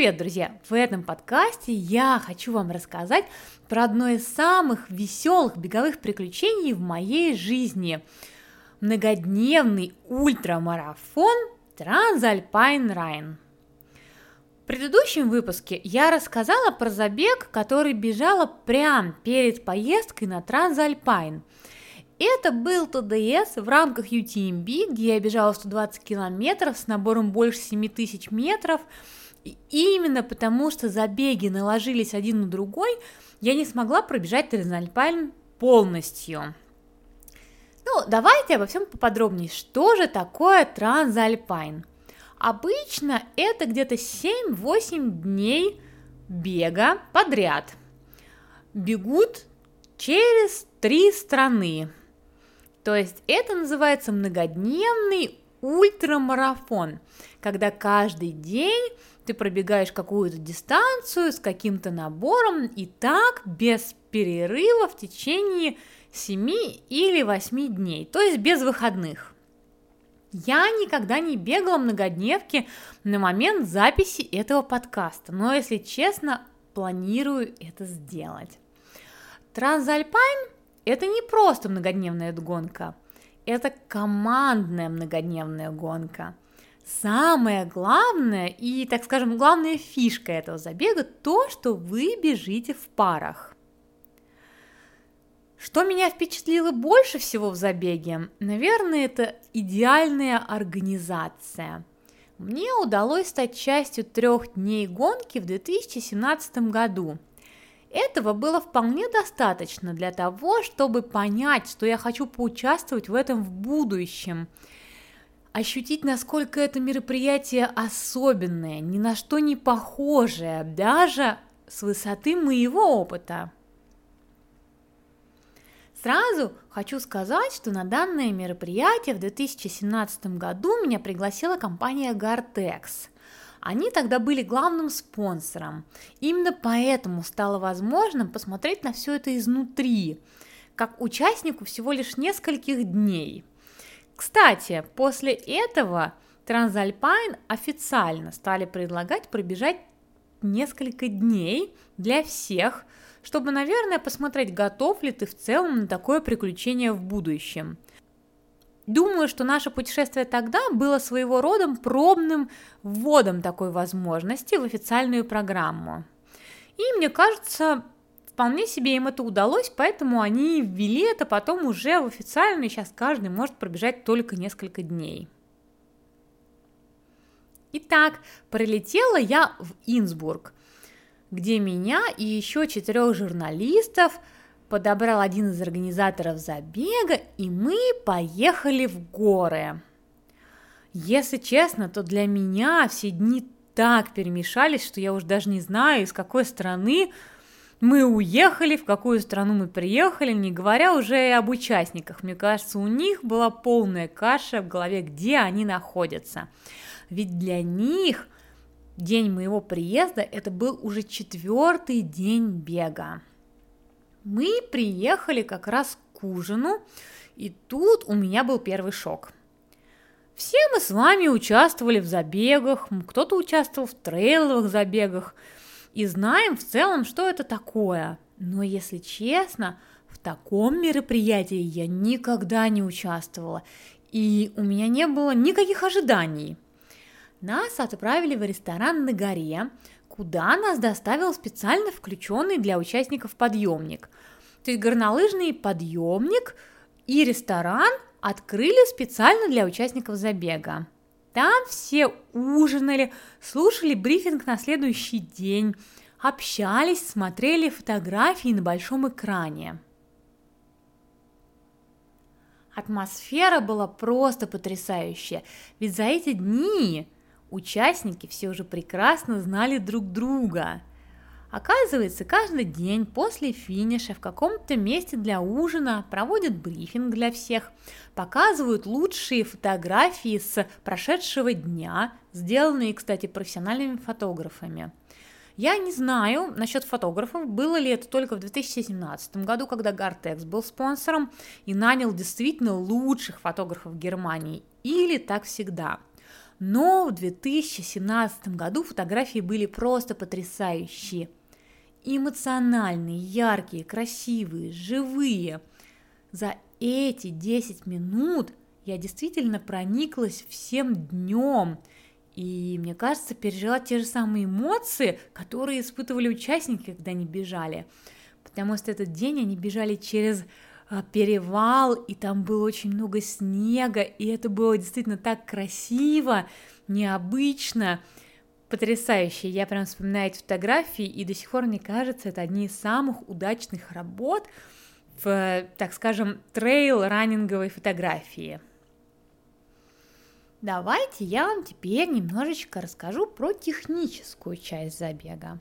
Привет, друзья! В этом подкасте я хочу вам рассказать про одно из самых веселых беговых приключений в моей жизни. Многодневный ультрамарафон Транзальпайн Райн. В предыдущем выпуске я рассказала про забег, который бежала прямо перед поездкой на Транзальпайн. Это был ТДС в рамках UTMB, где я бежала 120 километров с набором больше 7000 метров – и именно потому, что забеги наложились один на другой, я не смогла пробежать Транзальпайн полностью. Ну, давайте обо всем поподробнее. Что же такое Транзальпайн? Обычно это где-то 7-8 дней бега подряд. Бегут через три страны. То есть это называется многодневный ультрамарафон, когда каждый день ты пробегаешь какую-то дистанцию с каким-то набором и так без перерыва в течение 7 или 8 дней, то есть без выходных. Я никогда не бегала многодневки на момент записи этого подкаста, но, если честно, планирую это сделать. Трансальпайн – это не просто многодневная гонка, это командная многодневная гонка – Самое главное и, так скажем, главная фишка этого забега – то, что вы бежите в парах. Что меня впечатлило больше всего в забеге, наверное, это идеальная организация. Мне удалось стать частью трех дней гонки в 2017 году. Этого было вполне достаточно для того, чтобы понять, что я хочу поучаствовать в этом в будущем – ощутить, насколько это мероприятие особенное, ни на что не похожее, даже с высоты моего опыта. Сразу хочу сказать, что на данное мероприятие в 2017 году меня пригласила компания Gartex. Они тогда были главным спонсором. Именно поэтому стало возможным посмотреть на все это изнутри, как участнику всего лишь нескольких дней – кстати, после этого Транзальпайн официально стали предлагать пробежать несколько дней для всех, чтобы, наверное, посмотреть, готов ли ты в целом на такое приключение в будущем. Думаю, что наше путешествие тогда было своего рода пробным вводом такой возможности в официальную программу. И мне кажется, Вполне себе им это удалось, поэтому они ввели это потом уже в официальную, и сейчас каждый может пробежать только несколько дней. Итак, прилетела я в Инсбург, где меня и еще четырех журналистов подобрал один из организаторов забега, и мы поехали в горы. Если честно, то для меня все дни так перемешались, что я уже даже не знаю, из какой страны мы уехали, в какую страну мы приехали, не говоря уже и об участниках. Мне кажется, у них была полная каша в голове, где они находятся. Ведь для них день моего приезда это был уже четвертый день бега. Мы приехали как раз к ужину, и тут у меня был первый шок. Все мы с вами участвовали в забегах, кто-то участвовал в трейловых забегах – и знаем в целом, что это такое. Но если честно, в таком мероприятии я никогда не участвовала, и у меня не было никаких ожиданий. Нас отправили в ресторан на горе, куда нас доставил специально включенный для участников подъемник. То есть горнолыжный подъемник и ресторан открыли специально для участников забега. Там все ужинали, слушали брифинг на следующий день, общались, смотрели фотографии на большом экране. Атмосфера была просто потрясающая, ведь за эти дни участники все уже прекрасно знали друг друга – Оказывается, каждый день после финиша в каком-то месте для ужина проводят брифинг для всех, показывают лучшие фотографии с прошедшего дня, сделанные, кстати, профессиональными фотографами. Я не знаю насчет фотографов, было ли это только в 2017 году, когда Гартекс был спонсором и нанял действительно лучших фотографов Германии, или так всегда. Но в 2017 году фотографии были просто потрясающие. Эмоциональные, яркие, красивые, живые. За эти 10 минут я действительно прониклась всем днем – и, мне кажется, пережила те же самые эмоции, которые испытывали участники, когда они бежали. Потому что этот день они бежали через а, перевал, и там было очень много снега, и это было действительно так красиво, необычно, потрясающе. Я прям вспоминаю эти фотографии, и до сих пор, мне кажется, это одни из самых удачных работ в, так скажем, трейл-раннинговой фотографии. Давайте я вам теперь немножечко расскажу про техническую часть забега.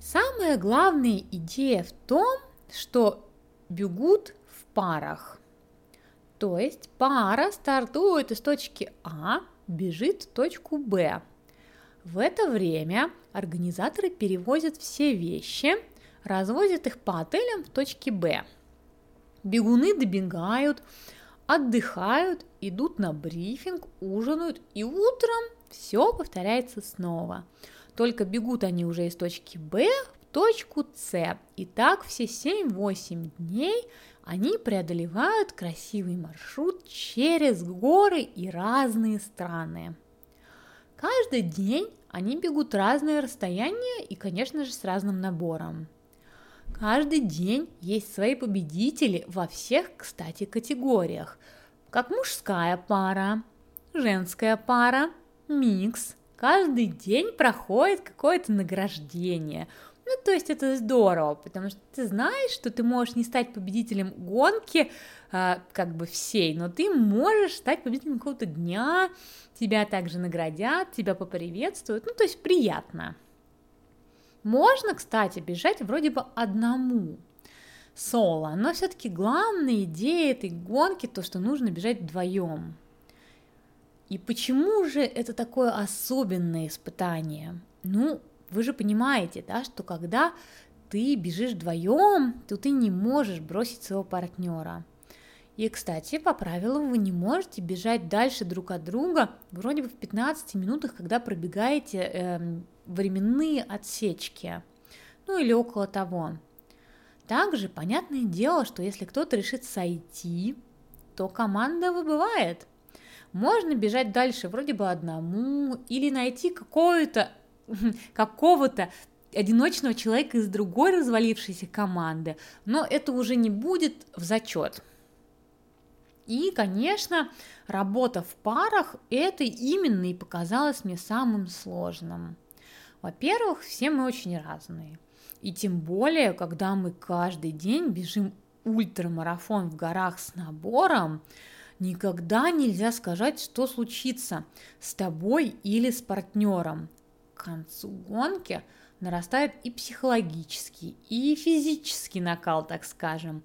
Самая главная идея в том, что бегут в парах. То есть пара стартует из точки А, бежит в точку Б. В это время организаторы перевозят все вещи, развозят их по отелям в точке Б. Бегуны добегают, отдыхают, идут на брифинг, ужинают, и утром все повторяется снова. Только бегут они уже из точки Б в точку С. И так все 7-8 дней они преодолевают красивый маршрут через горы и разные страны. Каждый день они бегут разные расстояния и, конечно же, с разным набором. Каждый день есть свои победители во всех, кстати, категориях, как мужская пара, женская пара, микс. Каждый день проходит какое-то награждение. Ну, то есть это здорово, потому что ты знаешь, что ты можешь не стать победителем гонки, э, как бы всей, но ты можешь стать победителем какого-то дня, тебя также наградят, тебя поприветствуют, ну, то есть приятно. Можно, кстати, бежать вроде бы одному, соло, но все-таки главная идея этой гонки то, что нужно бежать вдвоем. И почему же это такое особенное испытание? Ну, вы же понимаете, да, что когда ты бежишь вдвоем, то ты не можешь бросить своего партнера. И, кстати, по правилам вы не можете бежать дальше друг от друга вроде бы в 15 минутах, когда пробегаете э, временные отсечки, ну или около того. Также понятное дело, что если кто-то решит сойти, то команда выбывает. Можно бежать дальше вроде бы одному или найти какого-то какого-то одиночного человека из другой развалившейся команды, но это уже не будет в зачет. И, конечно, работа в парах – это именно и показалось мне самым сложным. Во-первых, все мы очень разные. И тем более, когда мы каждый день бежим ультрамарафон в горах с набором, никогда нельзя сказать, что случится с тобой или с партнером. Концу гонки нарастает и психологический, и физический накал, так скажем.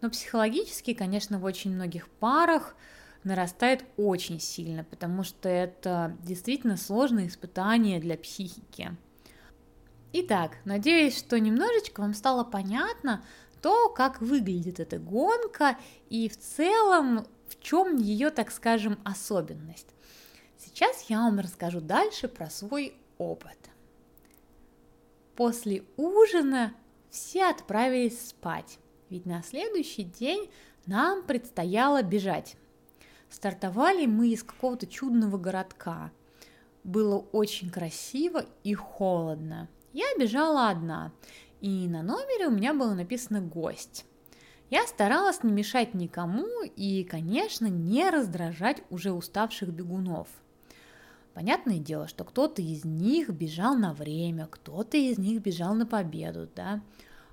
Но психологически, конечно, в очень многих парах нарастает очень сильно, потому что это действительно сложное испытание для психики. Итак, надеюсь, что немножечко вам стало понятно то, как выглядит эта гонка и в целом в чем ее, так скажем, особенность. Сейчас я вам расскажу дальше про свой опыт. После ужина все отправились спать ведь на следующий день нам предстояло бежать. Стартовали мы из какого-то чудного городка. Было очень красиво и холодно. Я бежала одна, и на номере у меня было написано «гость». Я старалась не мешать никому и, конечно, не раздражать уже уставших бегунов. Понятное дело, что кто-то из них бежал на время, кто-то из них бежал на победу, да.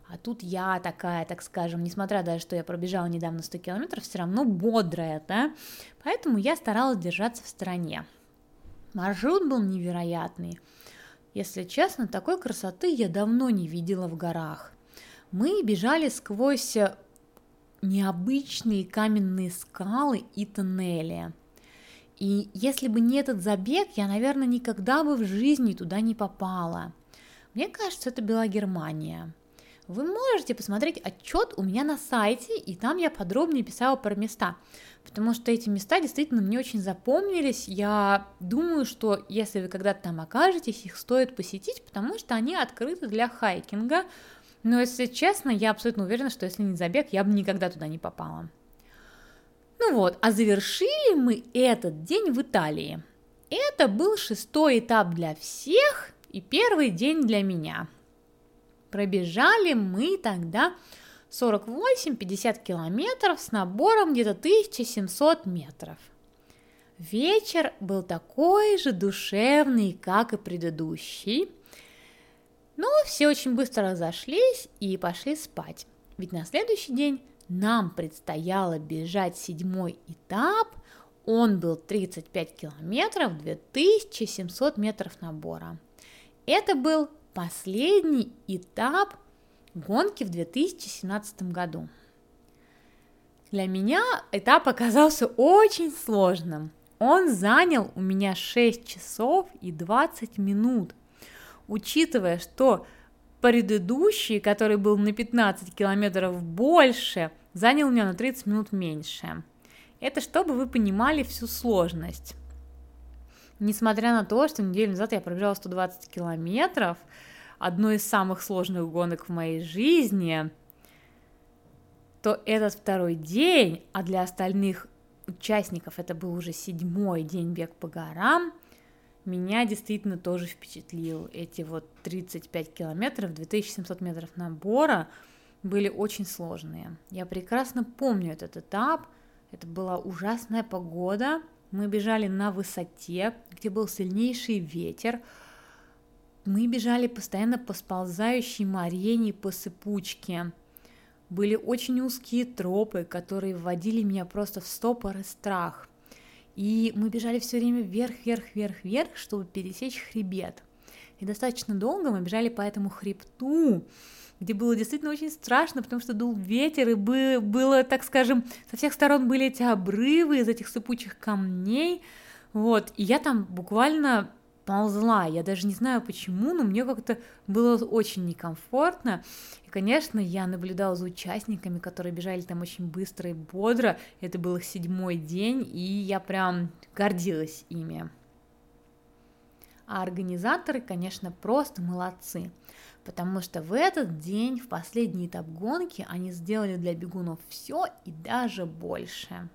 А тут я такая, так скажем, несмотря даже, что я пробежала недавно 100 километров, все равно бодрая, да? Поэтому я старалась держаться в стороне. Маршрут был невероятный. Если честно, такой красоты я давно не видела в горах. Мы бежали сквозь необычные каменные скалы и тоннели. И если бы не этот забег, я, наверное, никогда бы в жизни туда не попала. Мне кажется, это была Германия. вы можете посмотреть отчет у меня на сайте, и там я подробнее писала про места, потому что эти места действительно мне очень запомнились. Я думаю, что если вы когда-то там окажетесь, их стоит посетить, потому что они открыты для хайкинга. Но если честно, я абсолютно уверена, что если не забег, я бы никогда туда не попала. Ну вот, а завершили мы этот день в Италии. Это был шестой этап для всех и первый день для меня. Пробежали мы тогда 48-50 километров с набором где-то 1700 метров. Вечер был такой же душевный, как и предыдущий. Но все очень быстро разошлись и пошли спать. Ведь на следующий день нам предстояло бежать седьмой этап, он был 35 километров, 2700 метров набора. Это был последний этап гонки в 2017 году. Для меня этап оказался очень сложным. Он занял у меня 6 часов и 20 минут. Учитывая, что предыдущий, который был на 15 километров больше, занял меня на 30 минут меньше. Это чтобы вы понимали всю сложность. Несмотря на то, что неделю назад я пробежала 120 километров, одной из самых сложных гонок в моей жизни, то этот второй день, а для остальных участников это был уже седьмой день бег по горам, меня действительно тоже впечатлил. Эти вот 35 километров, 2700 метров набора были очень сложные. Я прекрасно помню этот этап. Это была ужасная погода. Мы бежали на высоте, где был сильнейший ветер. Мы бежали постоянно по сползающей морене по сыпучке. Были очень узкие тропы, которые вводили меня просто в стопор и страх – и мы бежали все время вверх, вверх, вверх, вверх, чтобы пересечь хребет. И достаточно долго мы бежали по этому хребту, где было действительно очень страшно, потому что дул ветер, и было, так скажем, со всех сторон были эти обрывы из этих сыпучих камней, вот, и я там буквально ползла. Я даже не знаю почему, но мне как-то было очень некомфортно. И, конечно, я наблюдала за участниками, которые бежали там очень быстро и бодро. Это был их седьмой день, и я прям гордилась ими. А организаторы, конечно, просто молодцы, потому что в этот день, в последний этап гонки, они сделали для бегунов все и даже больше.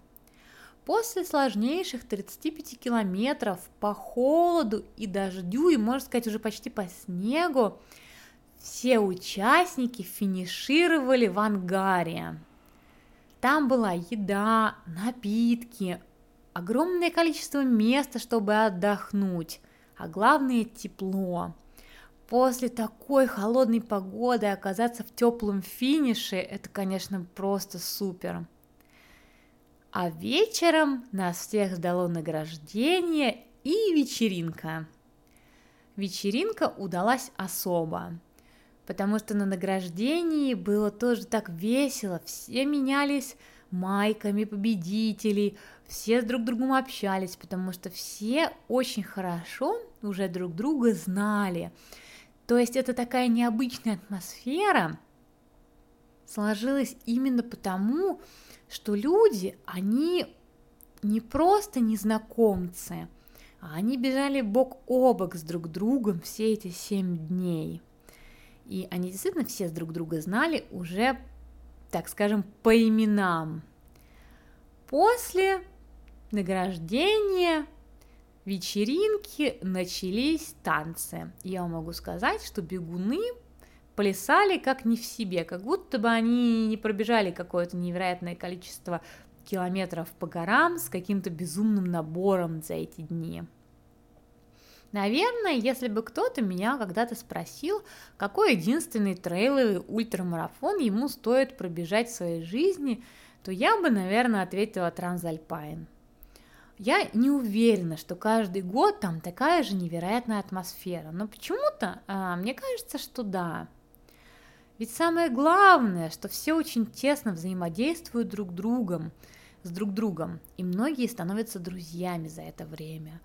После сложнейших 35 километров по холоду и дождю, и, можно сказать, уже почти по снегу, все участники финишировали в ангаре. Там была еда, напитки, огромное количество места, чтобы отдохнуть, а главное тепло. После такой холодной погоды оказаться в теплом финише, это, конечно, просто супер. А вечером нас всех ждало награждение и вечеринка. Вечеринка удалась особо, потому что на награждении было тоже так весело, все менялись майками победителей, все с друг другом общались, потому что все очень хорошо уже друг друга знали. То есть это такая необычная атмосфера сложилась именно потому, что люди, они не просто незнакомцы, а они бежали бок о бок с друг другом все эти семь дней. И они действительно все с друг друга знали уже, так скажем, по именам. После награждения вечеринки начались танцы. Я могу сказать, что бегуны плясали как не в себе, как будто бы они не пробежали какое-то невероятное количество километров по горам с каким-то безумным набором за эти дни. Наверное, если бы кто-то меня когда-то спросил, какой единственный трейловый ультрамарафон ему стоит пробежать в своей жизни, то я бы, наверное, ответила Трансальпайн. Я не уверена, что каждый год там такая же невероятная атмосфера, но почему-то а, мне кажется, что да. Ведь самое главное, что все очень тесно взаимодействуют друг другом, с друг другом, и многие становятся друзьями за это время.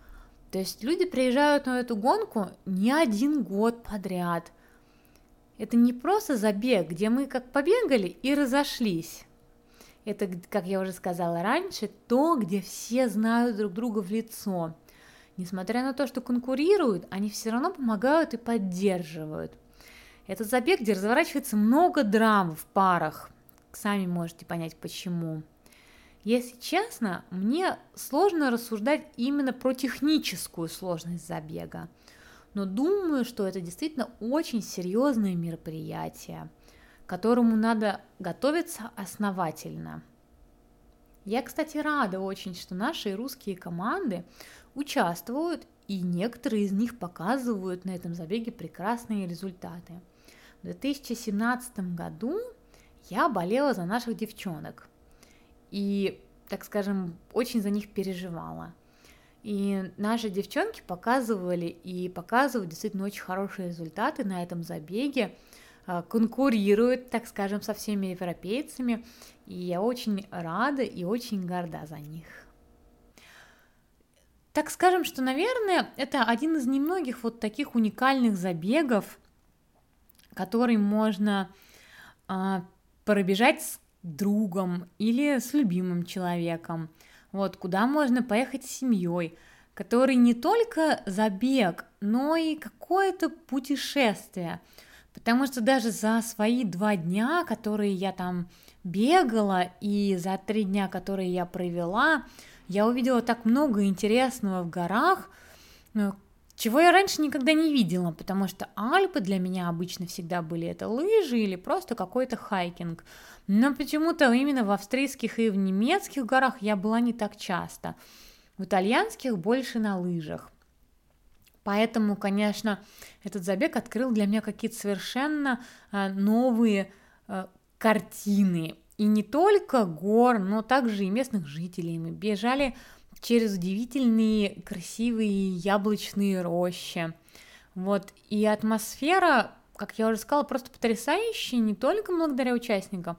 То есть люди приезжают на эту гонку не один год подряд. это не просто забег, где мы как побегали и разошлись. Это, как я уже сказала раньше, то, где все знают друг друга в лицо. Несмотря на то, что конкурируют, они все равно помогают и поддерживают. Это забег, где разворачивается много драм в парах. Сами можете понять, почему. Если честно, мне сложно рассуждать именно про техническую сложность забега, но думаю, что это действительно очень серьезное мероприятие, к которому надо готовиться основательно. Я, кстати, рада очень, что наши русские команды участвуют, и некоторые из них показывают на этом забеге прекрасные результаты. В 2017 году я болела за наших девчонок – и, так скажем, очень за них переживала. И наши девчонки показывали и показывают действительно очень хорошие результаты на этом забеге, а, конкурируют, так скажем, со всеми европейцами, и я очень рада и очень горда за них. Так скажем, что, наверное, это один из немногих вот таких уникальных забегов, который можно а, пробежать с другом или с любимым человеком. Вот куда можно поехать с семьей, который не только забег, но и какое-то путешествие. Потому что даже за свои два дня, которые я там бегала, и за три дня, которые я провела, я увидела так много интересного в горах, ну, чего я раньше никогда не видела, потому что Альпы для меня обычно всегда были это лыжи или просто какой-то хайкинг. Но почему-то именно в австрийских и в немецких горах я была не так часто. В итальянских больше на лыжах. Поэтому, конечно, этот забег открыл для меня какие-то совершенно а, новые а, картины. И не только гор, но также и местных жителей. Мы бежали через удивительные красивые яблочные рощи. Вот, и атмосфера как я уже сказала, просто потрясающие не только благодаря участникам,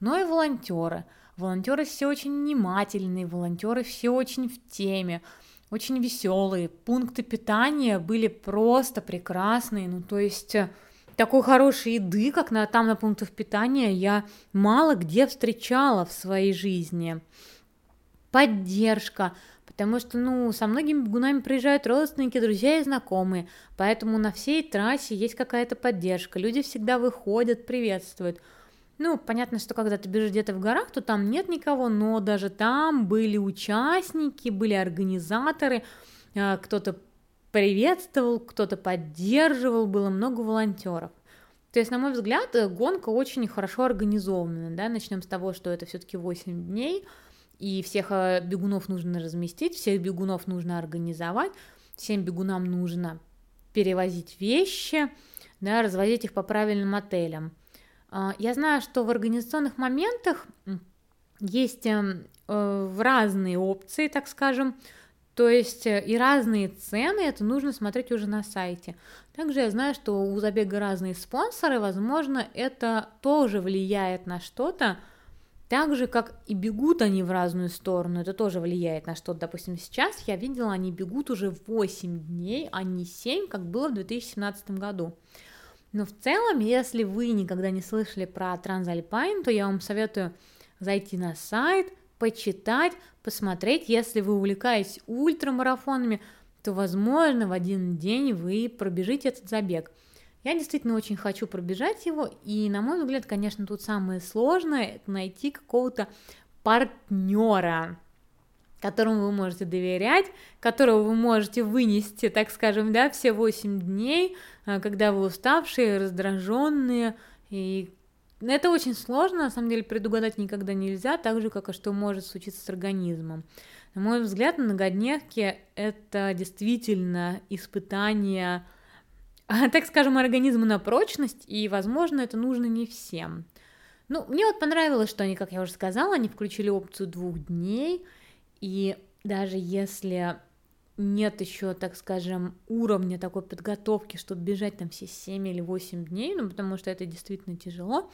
но и волонтеры. Волонтеры все очень внимательные, волонтеры все очень в теме, очень веселые. Пункты питания были просто прекрасные. Ну, то есть э, такой хорошей еды, как на, там на пунктах питания, я мало где встречала в своей жизни. Поддержка, потому что, ну, со многими бегунами приезжают родственники, друзья и знакомые, поэтому на всей трассе есть какая-то поддержка, люди всегда выходят, приветствуют. Ну, понятно, что когда ты бежишь где-то в горах, то там нет никого, но даже там были участники, были организаторы, а, кто-то приветствовал, кто-то поддерживал, было много волонтеров. То есть, на мой взгляд, гонка очень хорошо организована, да, начнем с того, что это все-таки 8 дней, и всех э, бегунов нужно разместить, всех бегунов нужно организовать, всем бегунам нужно перевозить вещи, да, развозить их по правильным отелям. А, я знаю, что в организационных моментах есть эм, э, разные опции, так скажем, то есть э, и разные цены, это нужно смотреть уже на сайте. Также я знаю, что у забега разные спонсоры, возможно, это тоже влияет на что-то, так же, как и бегут они в разную сторону, это тоже влияет на что-то. Допустим, сейчас я видела, они бегут уже 8 дней, а не 7, как было в 2017 году. Но в целом, если вы никогда не слышали про Трансальпайн, то я вам советую зайти на сайт, почитать, посмотреть. Если вы увлекаетесь ультрамарафонами, то, возможно, в один день вы пробежите этот забег – я действительно очень хочу пробежать его, и, на мой взгляд, конечно, тут самое сложное – это найти какого-то партнера, которому вы можете доверять, которого вы можете вынести, так скажем, да, все 8 дней, а, когда вы уставшие, раздраженные, и это очень сложно, на самом деле, предугадать никогда нельзя, так же, как и что может случиться с организмом. На мой взгляд, многодневки – это действительно испытание так скажем, организму на прочность, и, возможно, это нужно не всем. Ну, мне вот понравилось, что они, как я уже сказала, они включили опцию двух дней, и даже если нет еще, так скажем, уровня такой подготовки, чтобы бежать там все 7 или 8 дней, ну, потому что это действительно тяжело,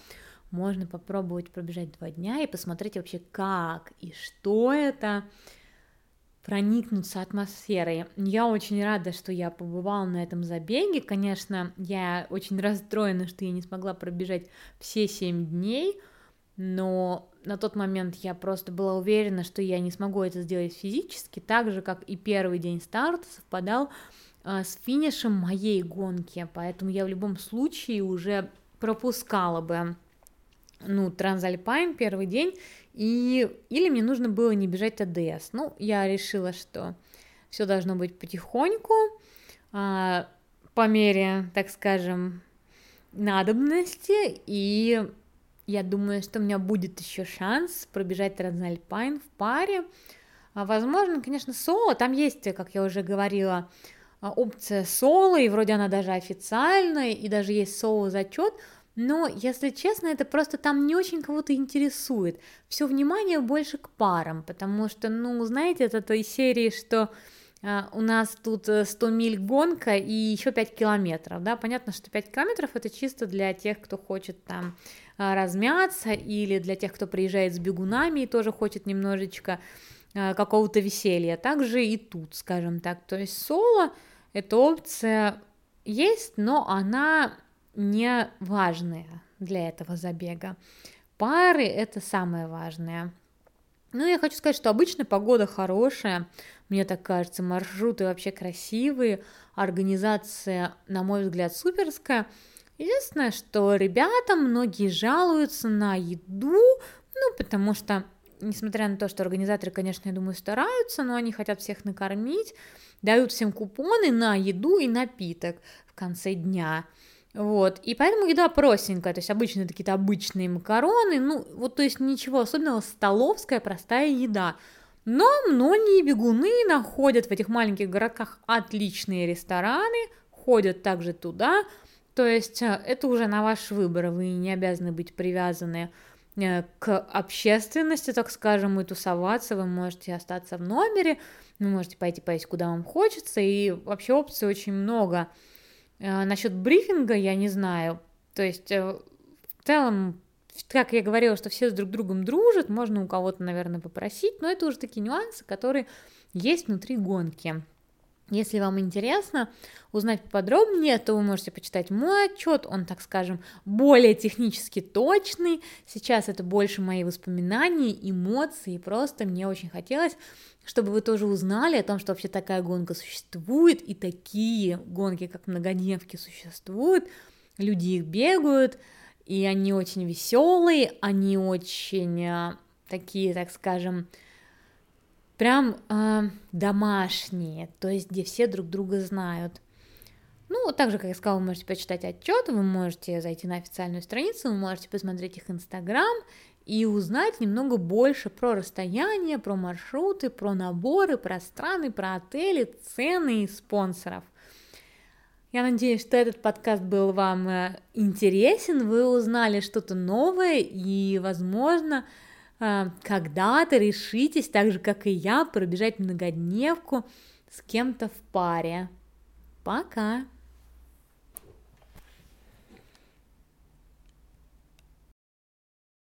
можно попробовать пробежать два дня и посмотреть вообще как и что это. Проникнуться атмосферой. Я очень рада, что я побывала на этом забеге. Конечно, я очень расстроена, что я не смогла пробежать все семь дней, но на тот момент я просто была уверена, что я не смогу это сделать физически, так же, как и первый день старта совпадал а, с финишем моей гонки, поэтому я в любом случае уже пропускала бы ну, Трансальпайн первый день, и или мне нужно было не бежать АДС. Ну, я решила, что все должно быть потихоньку, а, по мере, так скажем, надобности, и я думаю, что у меня будет еще шанс пробежать Трансальпайн в паре. А, возможно, конечно, соло, там есть, как я уже говорила, а, опция соло, и вроде она даже официальная, и даже есть соло зачет, но, если честно, это просто там не очень кого-то интересует. Все внимание больше к парам, потому что, ну, знаете, это той серии, что Uh, у нас тут 100 э, миль гонка и еще 5 километров, да, понятно, что 5 километров это чисто для тех, кто хочет там uh, размяться, или для тех, кто приезжает с бегунами и тоже хочет немножечко uh, какого-то веселья, также и тут, скажем так, то есть соло, эта опция есть, но она не важные для этого забега. Пары – это самое важное. Ну, я хочу сказать, что обычно погода хорошая, мне так кажется, маршруты вообще красивые, организация, на мой взгляд, суперская. Единственное, что ребята, многие жалуются на еду, ну, потому что, несмотря на то, что организаторы, конечно, я думаю, стараются, но они хотят всех накормить, дают всем купоны на еду и напиток в конце дня – вот, и поэтому еда простенькая, то есть обычно какие-то обычные макароны, ну, вот, то есть ничего особенного, столовская простая еда. Но многие бегуны находят в этих маленьких городках отличные рестораны, ходят также туда, то есть э, это уже на ваш выбор, вы не обязаны быть привязаны э, к общественности, так скажем, и тусоваться, вы можете остаться в номере, вы можете пойти поесть куда вам хочется, и вообще опций очень много – насчет брифинга я не знаю. То есть э, в целом, как я говорила, что все с друг другом дружат, можно у кого-то, наверное, попросить, но это уже такие нюансы, которые есть внутри гонки. Если вам интересно узнать подробнее, то вы можете почитать мой отчет, он, так скажем, более технически точный. Сейчас это больше мои воспоминания, эмоции, просто мне очень хотелось, чтобы вы тоже узнали о том, что вообще такая гонка существует, и такие гонки, как многодневки, существуют, люди их бегают, и они очень веселые, они очень э, такие, так скажем, прям э, домашние, то есть где все друг друга знают. Ну, так же, как я сказала, вы можете почитать отчет, вы можете зайти на официальную страницу, вы можете посмотреть их инстаграм и узнать немного больше про расстояние, про маршруты, про наборы, про страны, про отели, цены и спонсоров. Я надеюсь, что этот подкаст был вам э, интересен, вы узнали что-то новое и, возможно, когда-то решитесь, так же как и я, пробежать многодневку с кем-то в паре. Пока!